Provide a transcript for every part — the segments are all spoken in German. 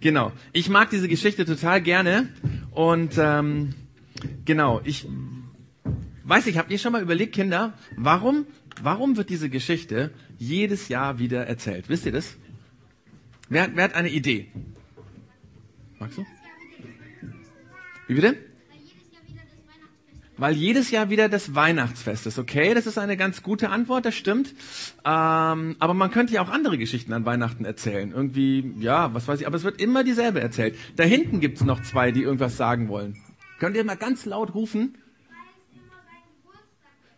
Genau. Ich mag diese Geschichte total gerne. Und ähm, genau, ich weiß nicht, habt ihr schon mal überlegt, Kinder, warum, warum wird diese Geschichte jedes Jahr wieder erzählt? Wisst ihr das? Wer, wer hat eine Idee? Magst du? Wie bitte? Weil jedes Jahr wieder das Weihnachtsfest ist. Okay, das ist eine ganz gute Antwort, das stimmt. Ähm, aber man könnte ja auch andere Geschichten an Weihnachten erzählen. Irgendwie, ja, was weiß ich, aber es wird immer dieselbe erzählt. Da hinten gibt's noch zwei, die irgendwas sagen wollen. Könnt ihr mal ganz laut rufen?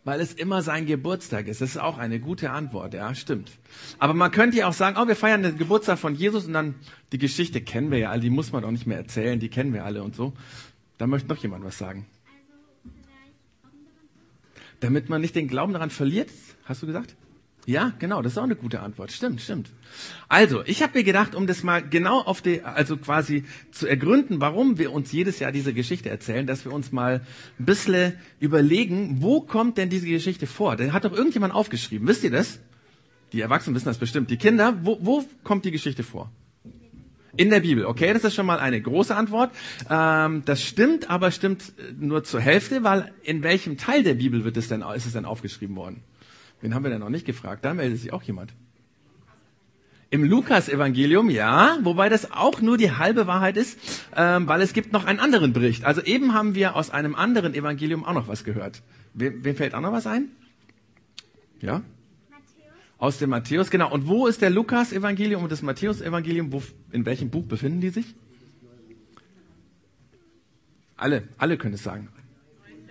Weil es immer sein Geburtstag ist. Das ist auch eine gute Antwort, ja, stimmt. Aber man könnte ja auch sagen, oh, wir feiern den Geburtstag von Jesus und dann die Geschichte kennen wir ja alle, die muss man doch nicht mehr erzählen, die kennen wir alle und so. Da möchte noch jemand was sagen. Damit man nicht den Glauben daran verliert, hast du gesagt? Ja, genau, das ist auch eine gute Antwort. Stimmt, stimmt. Also, ich habe mir gedacht, um das mal genau auf die, also quasi zu ergründen, warum wir uns jedes Jahr diese Geschichte erzählen, dass wir uns mal ein bisschen überlegen, wo kommt denn diese Geschichte vor? Den hat doch irgendjemand aufgeschrieben. Wisst ihr das? Die Erwachsenen wissen das bestimmt. Die Kinder, wo, wo kommt die Geschichte vor? In der Bibel, okay, das ist schon mal eine große Antwort. Ähm, das stimmt, aber stimmt nur zur Hälfte, weil in welchem Teil der Bibel wird es denn, ist es denn aufgeschrieben worden? Wen haben wir denn noch nicht gefragt? Da meldet sich auch jemand. Im Lukas-Evangelium, ja, wobei das auch nur die halbe Wahrheit ist, ähm, weil es gibt noch einen anderen Bericht. Also eben haben wir aus einem anderen Evangelium auch noch was gehört. Wem, wem fällt auch noch was ein? Ja? Aus dem Matthäus, genau. Und wo ist der Lukas-Evangelium und das Matthäus-Evangelium? In welchem Buch befinden die sich? Alle, alle können es sagen.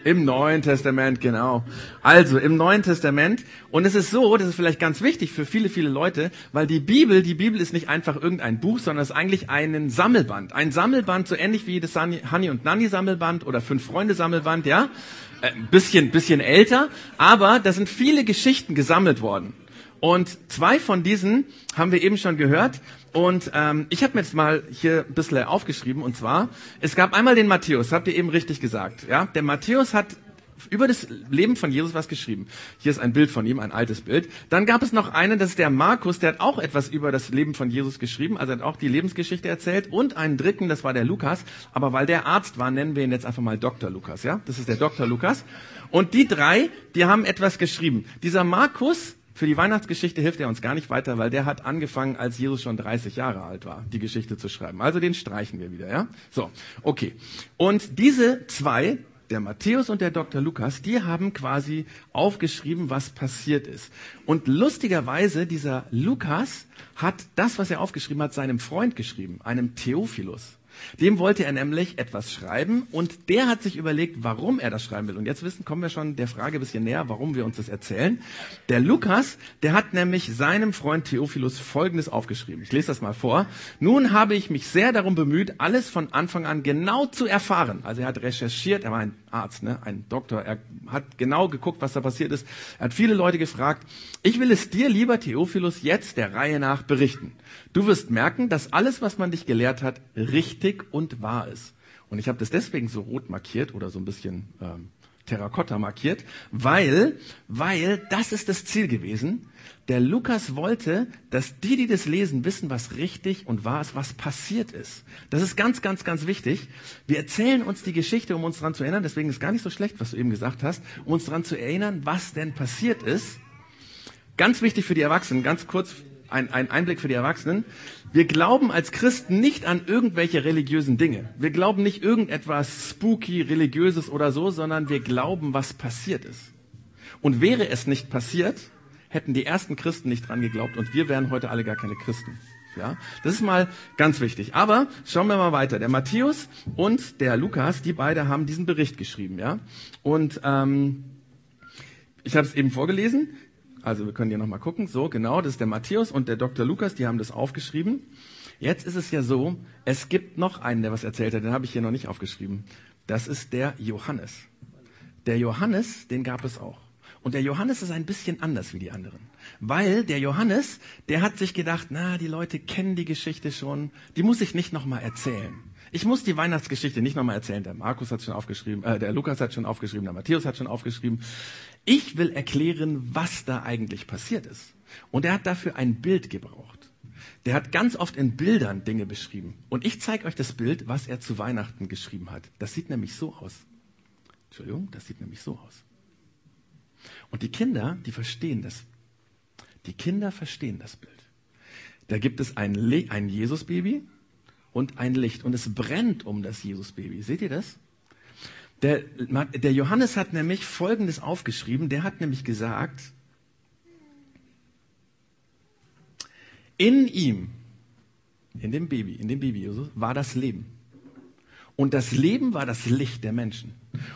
Im Neuen Testament, genau. Also im Neuen Testament. Und es ist so, das ist vielleicht ganz wichtig für viele, viele Leute, weil die Bibel, die Bibel ist nicht einfach irgendein Buch, sondern es ist eigentlich ein Sammelband. Ein Sammelband, so ähnlich wie das Honey und Nanny Sammelband oder Fünf Freunde Sammelband, ja. Ein äh, bisschen, bisschen älter, aber da sind viele Geschichten gesammelt worden. Und zwei von diesen haben wir eben schon gehört. Und ähm, ich habe mir jetzt mal hier ein bisschen aufgeschrieben. Und zwar, es gab einmal den Matthäus, habt ihr eben richtig gesagt. Ja, Der Matthäus hat über das Leben von Jesus was geschrieben. Hier ist ein Bild von ihm, ein altes Bild. Dann gab es noch einen, das ist der Markus, der hat auch etwas über das Leben von Jesus geschrieben, also hat auch die Lebensgeschichte erzählt. Und einen dritten, das war der Lukas. Aber weil der Arzt war, nennen wir ihn jetzt einfach mal Dr. Lukas. Ja, Das ist der Dr. Lukas. Und die drei, die haben etwas geschrieben. Dieser Markus, für die Weihnachtsgeschichte hilft er uns gar nicht weiter, weil der hat angefangen, als Jesus schon 30 Jahre alt war, die Geschichte zu schreiben. Also den streichen wir wieder, ja? So, okay. Und diese zwei, der Matthäus und der Dr. Lukas, die haben quasi aufgeschrieben, was passiert ist. Und lustigerweise, dieser Lukas hat das, was er aufgeschrieben hat, seinem Freund geschrieben, einem Theophilus. Dem wollte er nämlich etwas schreiben und der hat sich überlegt, warum er das schreiben will. Und jetzt wissen, kommen wir schon der Frage ein bisschen näher, warum wir uns das erzählen. Der Lukas, der hat nämlich seinem Freund Theophilus Folgendes aufgeschrieben. Ich lese das mal vor. Nun habe ich mich sehr darum bemüht, alles von Anfang an genau zu erfahren. Also er hat recherchiert, er war ein Arzt, ne, ein Doktor, er hat genau geguckt, was da passiert ist. Er hat viele Leute gefragt. Ich will es dir, lieber Theophilus, jetzt der Reihe nach berichten. Du wirst merken, dass alles, was man dich gelehrt hat, richtig und wahr ist. Und ich habe das deswegen so rot markiert oder so ein bisschen ähm, Terrakotta markiert, weil, weil das ist das Ziel gewesen. Der Lukas wollte, dass die, die das lesen, wissen, was richtig und wahr ist, was passiert ist. Das ist ganz, ganz, ganz wichtig. Wir erzählen uns die Geschichte, um uns daran zu erinnern. Deswegen ist gar nicht so schlecht, was du eben gesagt hast, um uns daran zu erinnern, was denn passiert ist. Ganz wichtig für die Erwachsenen, ganz kurz ein, ein Einblick für die Erwachsenen. Wir glauben als Christen nicht an irgendwelche religiösen Dinge. Wir glauben nicht irgendetwas spooky, religiöses oder so, sondern wir glauben, was passiert ist. Und wäre es nicht passiert, hätten die ersten Christen nicht dran geglaubt und wir wären heute alle gar keine Christen. Ja, das ist mal ganz wichtig. Aber schauen wir mal weiter. Der Matthäus und der Lukas, die beide haben diesen Bericht geschrieben. Ja, und ähm, ich habe es eben vorgelesen. Also wir können hier nochmal gucken. So, genau, das ist der Matthäus und der Dr. Lukas, die haben das aufgeschrieben. Jetzt ist es ja so, es gibt noch einen, der was erzählt hat, den habe ich hier noch nicht aufgeschrieben. Das ist der Johannes. Der Johannes, den gab es auch. Und der Johannes ist ein bisschen anders wie die anderen. Weil der Johannes, der hat sich gedacht, na, die Leute kennen die Geschichte schon, die muss ich nicht nochmal erzählen. Ich muss die Weihnachtsgeschichte nicht nochmal erzählen. Der Markus hat schon aufgeschrieben, äh, der Lukas hat schon aufgeschrieben, der Matthäus hat schon aufgeschrieben. Ich will erklären, was da eigentlich passiert ist. Und er hat dafür ein Bild gebraucht. der hat ganz oft in Bildern Dinge beschrieben. Und ich zeige euch das Bild, was er zu Weihnachten geschrieben hat. Das sieht nämlich so aus. Entschuldigung, das sieht nämlich so aus. Und die Kinder, die verstehen das. Die Kinder verstehen das Bild. Da gibt es ein, ein Jesusbaby und ein Licht. Und es brennt um das Jesusbaby. Seht ihr das? Der, der Johannes hat nämlich Folgendes aufgeschrieben. Der hat nämlich gesagt, in ihm, in dem Baby, in dem Baby Jesus, war das Leben. Und das Leben war das Licht der Menschen.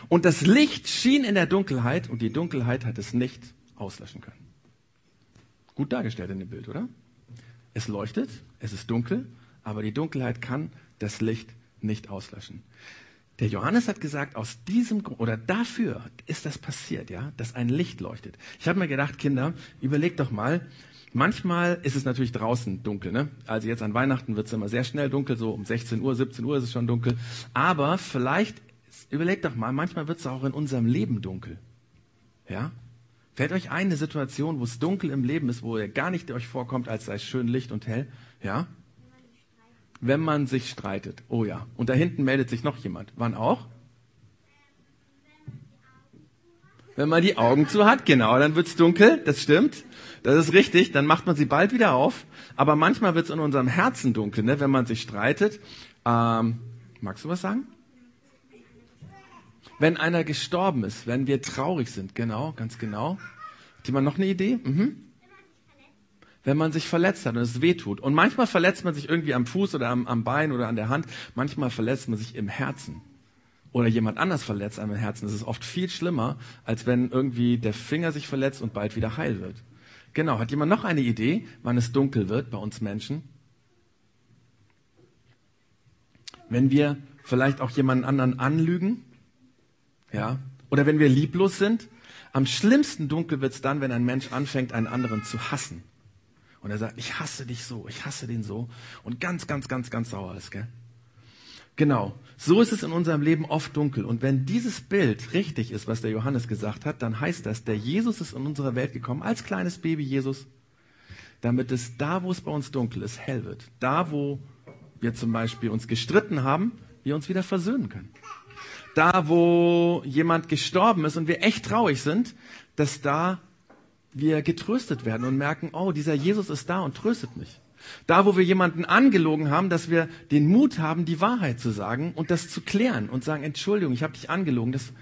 Und das Licht schien in der Dunkelheit und die Dunkelheit hat es nicht auslöschen können. Gut dargestellt in dem Bild, oder? Es leuchtet, es ist dunkel, aber die Dunkelheit kann das Licht nicht auslöschen. Der Johannes hat gesagt, aus diesem Grund oder dafür ist das passiert, ja, dass ein Licht leuchtet. Ich habe mir gedacht, Kinder, überlegt doch mal, manchmal ist es natürlich draußen dunkel, ne? Also jetzt an Weihnachten wird es immer sehr schnell dunkel, so um 16 Uhr, 17 Uhr ist es schon dunkel. Aber vielleicht, überlegt doch mal, manchmal wird es auch in unserem Leben dunkel. Ja? Fällt euch eine Situation, wo es dunkel im Leben ist, wo ihr gar nicht euch vorkommt, als sei es schön Licht und hell? Ja? Wenn man sich streitet. Oh ja. Und da hinten meldet sich noch jemand. Wann auch? Wenn man die Augen zu hat, genau, dann wird's dunkel, das stimmt. Das ist richtig, dann macht man sie bald wieder auf. Aber manchmal wird's in unserem Herzen dunkel, ne, wenn man sich streitet. Ähm, magst du was sagen? Wenn einer gestorben ist, wenn wir traurig sind, genau, ganz genau. Hat jemand noch eine Idee? Mhm wenn man sich verletzt hat und es weh tut. Und manchmal verletzt man sich irgendwie am Fuß oder am, am Bein oder an der Hand. Manchmal verletzt man sich im Herzen. Oder jemand anders verletzt einem im Herzen. Das ist oft viel schlimmer, als wenn irgendwie der Finger sich verletzt und bald wieder heil wird. Genau. Hat jemand noch eine Idee, wann es dunkel wird bei uns Menschen? Wenn wir vielleicht auch jemanden anderen anlügen, ja, oder wenn wir lieblos sind. Am schlimmsten dunkel wird es dann, wenn ein Mensch anfängt, einen anderen zu hassen. Und er sagt, ich hasse dich so, ich hasse den so. Und ganz, ganz, ganz, ganz sauer ist, gell? Genau. So ist es in unserem Leben oft dunkel. Und wenn dieses Bild richtig ist, was der Johannes gesagt hat, dann heißt das, der Jesus ist in unsere Welt gekommen, als kleines Baby Jesus, damit es da, wo es bei uns dunkel ist, hell wird. Da, wo wir zum Beispiel uns gestritten haben, wir uns wieder versöhnen können. Da, wo jemand gestorben ist und wir echt traurig sind, dass da wir getröstet werden und merken, oh, dieser Jesus ist da und tröstet mich. Da, wo wir jemanden angelogen haben, dass wir den Mut haben, die Wahrheit zu sagen und das zu klären und sagen, Entschuldigung, ich habe dich angelogen, das,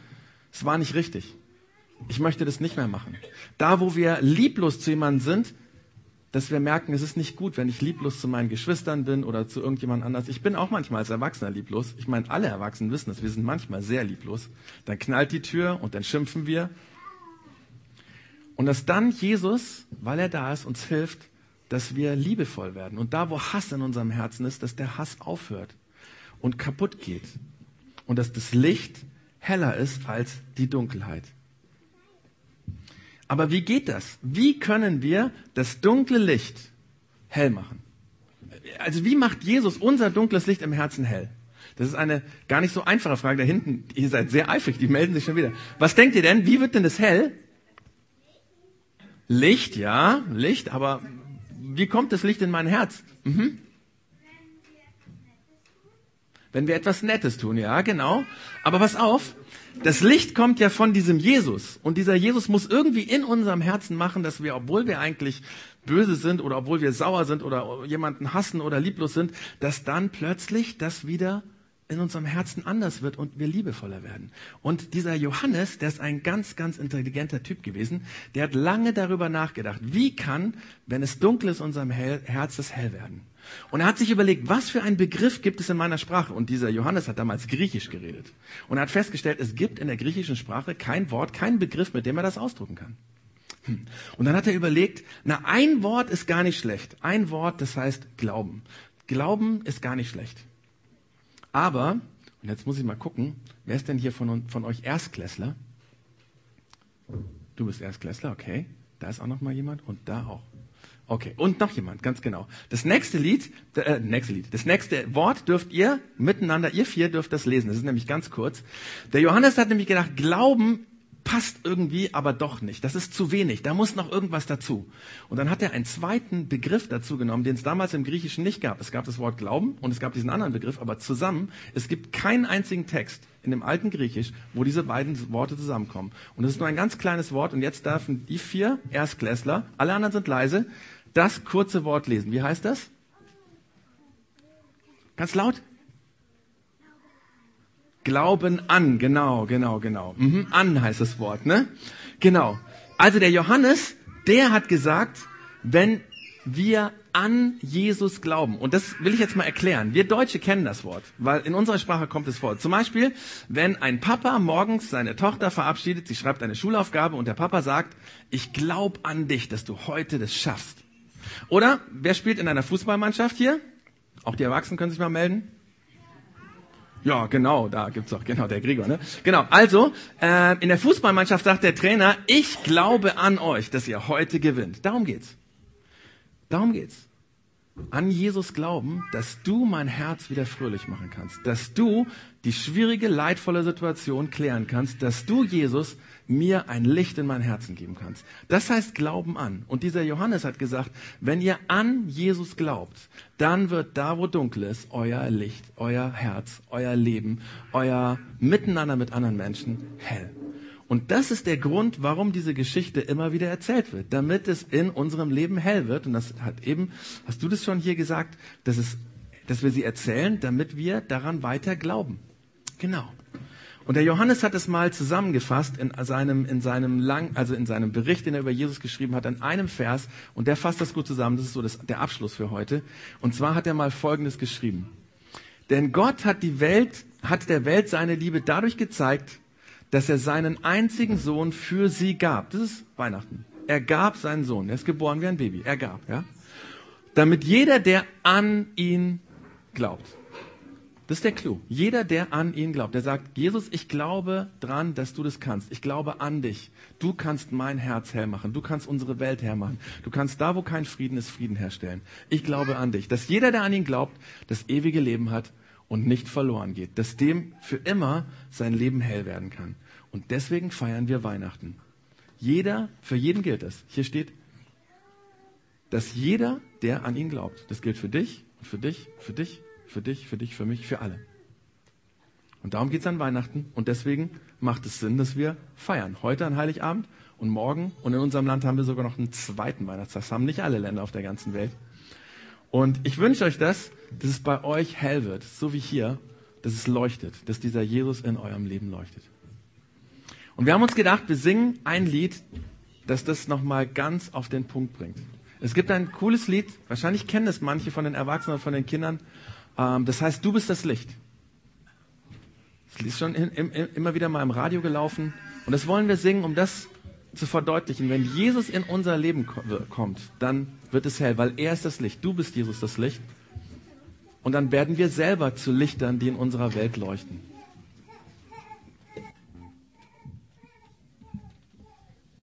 das war nicht richtig. Ich möchte das nicht mehr machen. Da, wo wir lieblos zu jemandem sind, dass wir merken, es ist nicht gut, wenn ich lieblos zu meinen Geschwistern bin oder zu irgendjemand anders. Ich bin auch manchmal als Erwachsener lieblos. Ich meine, alle Erwachsenen wissen es. Wir sind manchmal sehr lieblos. Dann knallt die Tür und dann schimpfen wir und dass dann Jesus, weil er da ist, uns hilft, dass wir liebevoll werden. Und da, wo Hass in unserem Herzen ist, dass der Hass aufhört und kaputt geht. Und dass das Licht heller ist als die Dunkelheit. Aber wie geht das? Wie können wir das dunkle Licht hell machen? Also wie macht Jesus unser dunkles Licht im Herzen hell? Das ist eine gar nicht so einfache Frage. Da hinten, ihr seid sehr eifrig, die melden sich schon wieder. Was denkt ihr denn? Wie wird denn das hell? Licht, ja, Licht, aber wie kommt das Licht in mein Herz? Mhm. Wenn wir etwas Nettes tun, ja, genau. Aber pass auf, das Licht kommt ja von diesem Jesus. Und dieser Jesus muss irgendwie in unserem Herzen machen, dass wir, obwohl wir eigentlich böse sind oder obwohl wir sauer sind oder jemanden hassen oder lieblos sind, dass dann plötzlich das wieder in unserem Herzen anders wird und wir liebevoller werden. Und dieser Johannes, der ist ein ganz, ganz intelligenter Typ gewesen, der hat lange darüber nachgedacht, wie kann, wenn es dunkel ist, unserem Herz das hell werden. Und er hat sich überlegt, was für einen Begriff gibt es in meiner Sprache? Und dieser Johannes hat damals Griechisch geredet. Und er hat festgestellt, es gibt in der griechischen Sprache kein Wort, keinen Begriff, mit dem er das ausdrucken kann. Hm. Und dann hat er überlegt, na, ein Wort ist gar nicht schlecht. Ein Wort, das heißt Glauben. Glauben ist gar nicht schlecht. Aber, und jetzt muss ich mal gucken, wer ist denn hier von, von euch Erstklässler? Du bist Erstklässler, okay. Da ist auch noch mal jemand und da auch. Okay, und noch jemand, ganz genau. Das nächste Lied, äh, nächste Lied, das nächste Wort dürft ihr miteinander, ihr vier dürft das lesen. Das ist nämlich ganz kurz. Der Johannes hat nämlich gedacht, Glauben passt irgendwie, aber doch nicht. Das ist zu wenig. Da muss noch irgendwas dazu. Und dann hat er einen zweiten Begriff dazu genommen, den es damals im Griechischen nicht gab. Es gab das Wort Glauben und es gab diesen anderen Begriff, aber zusammen, es gibt keinen einzigen Text in dem alten Griechisch, wo diese beiden Worte zusammenkommen. Und es ist nur ein ganz kleines Wort und jetzt dürfen die vier Erstklässler, alle anderen sind leise, das kurze Wort lesen. Wie heißt das? Ganz laut. Glauben an, genau, genau, genau. Mhm, an heißt das Wort, ne? Genau. Also der Johannes, der hat gesagt, wenn wir an Jesus glauben. Und das will ich jetzt mal erklären. Wir Deutsche kennen das Wort, weil in unserer Sprache kommt es vor. Zum Beispiel, wenn ein Papa morgens seine Tochter verabschiedet, sie schreibt eine Schulaufgabe und der Papa sagt, ich glaube an dich, dass du heute das schaffst. Oder wer spielt in einer Fußballmannschaft hier? Auch die Erwachsenen können sich mal melden. Ja, genau, da gibt's auch genau der Gregor. Ne? Genau. Also äh, in der Fußballmannschaft sagt der Trainer: Ich glaube an euch, dass ihr heute gewinnt. Darum geht's. Darum geht's. An Jesus glauben, dass du mein Herz wieder fröhlich machen kannst, dass du die schwierige, leidvolle Situation klären kannst, dass du Jesus mir ein Licht in mein Herzen geben kannst. Das heißt Glauben an. Und dieser Johannes hat gesagt, wenn ihr an Jesus glaubt, dann wird da, wo dunkel ist, euer Licht, euer Herz, euer Leben, euer Miteinander mit anderen Menschen hell. Und das ist der Grund, warum diese Geschichte immer wieder erzählt wird, damit es in unserem Leben hell wird. Und das hat eben, hast du das schon hier gesagt, dass, es, dass wir sie erzählen, damit wir daran weiter glauben. Genau. Und der Johannes hat es mal zusammengefasst in seinem, in seinem lang, also in seinem Bericht, den er über Jesus geschrieben hat, in einem Vers. Und der fasst das gut zusammen. Das ist so das, der Abschluss für heute. Und zwar hat er mal Folgendes geschrieben. Denn Gott hat die Welt, hat der Welt seine Liebe dadurch gezeigt, dass er seinen einzigen Sohn für sie gab. Das ist Weihnachten. Er gab seinen Sohn. Er ist geboren wie ein Baby. Er gab, ja. Damit jeder, der an ihn glaubt, das ist der Clou. Jeder, der an ihn glaubt, der sagt, Jesus, ich glaube dran, dass du das kannst. Ich glaube an dich. Du kannst mein Herz hell machen. Du kannst unsere Welt hermachen. Du kannst da, wo kein Frieden ist, Frieden herstellen. Ich glaube an dich. Dass jeder, der an ihn glaubt, das ewige Leben hat und nicht verloren geht. Dass dem für immer sein Leben hell werden kann. Und deswegen feiern wir Weihnachten. Jeder, für jeden gilt das. Hier steht, dass jeder, der an ihn glaubt, das gilt für dich, für dich, für dich, für dich, für dich, für mich, für alle. Und darum geht es an Weihnachten und deswegen macht es Sinn, dass wir feiern. Heute an Heiligabend und morgen und in unserem Land haben wir sogar noch einen zweiten Weihnachtstag. Das haben nicht alle Länder auf der ganzen Welt. Und ich wünsche euch das, dass es bei euch hell wird, so wie hier, dass es leuchtet, dass dieser Jesus in eurem Leben leuchtet. Und wir haben uns gedacht, wir singen ein Lied, das das nochmal ganz auf den Punkt bringt. Es gibt ein cooles Lied, wahrscheinlich kennen es manche von den Erwachsenen und von den Kindern, ähm, das heißt, du bist das Licht. Das ist schon immer wieder mal im Radio gelaufen. Und das wollen wir singen, um das zu verdeutlichen. Wenn Jesus in unser Leben kommt, dann wird es hell, weil er ist das Licht. Du bist Jesus das Licht. Und dann werden wir selber zu Lichtern, die in unserer Welt leuchten.